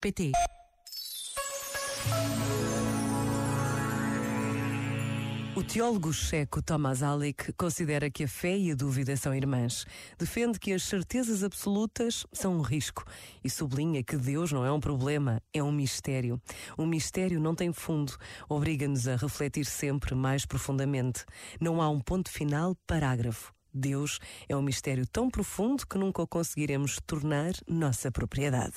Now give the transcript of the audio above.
pt O teólogo checo Thomas Alick considera que a fé e a dúvida são irmãs. Defende que as certezas absolutas são um risco e sublinha que Deus não é um problema, é um mistério. Um mistério não tem fundo, obriga-nos a refletir sempre mais profundamente. Não há um ponto final, parágrafo. Deus é um mistério tão profundo que nunca o conseguiremos tornar nossa propriedade.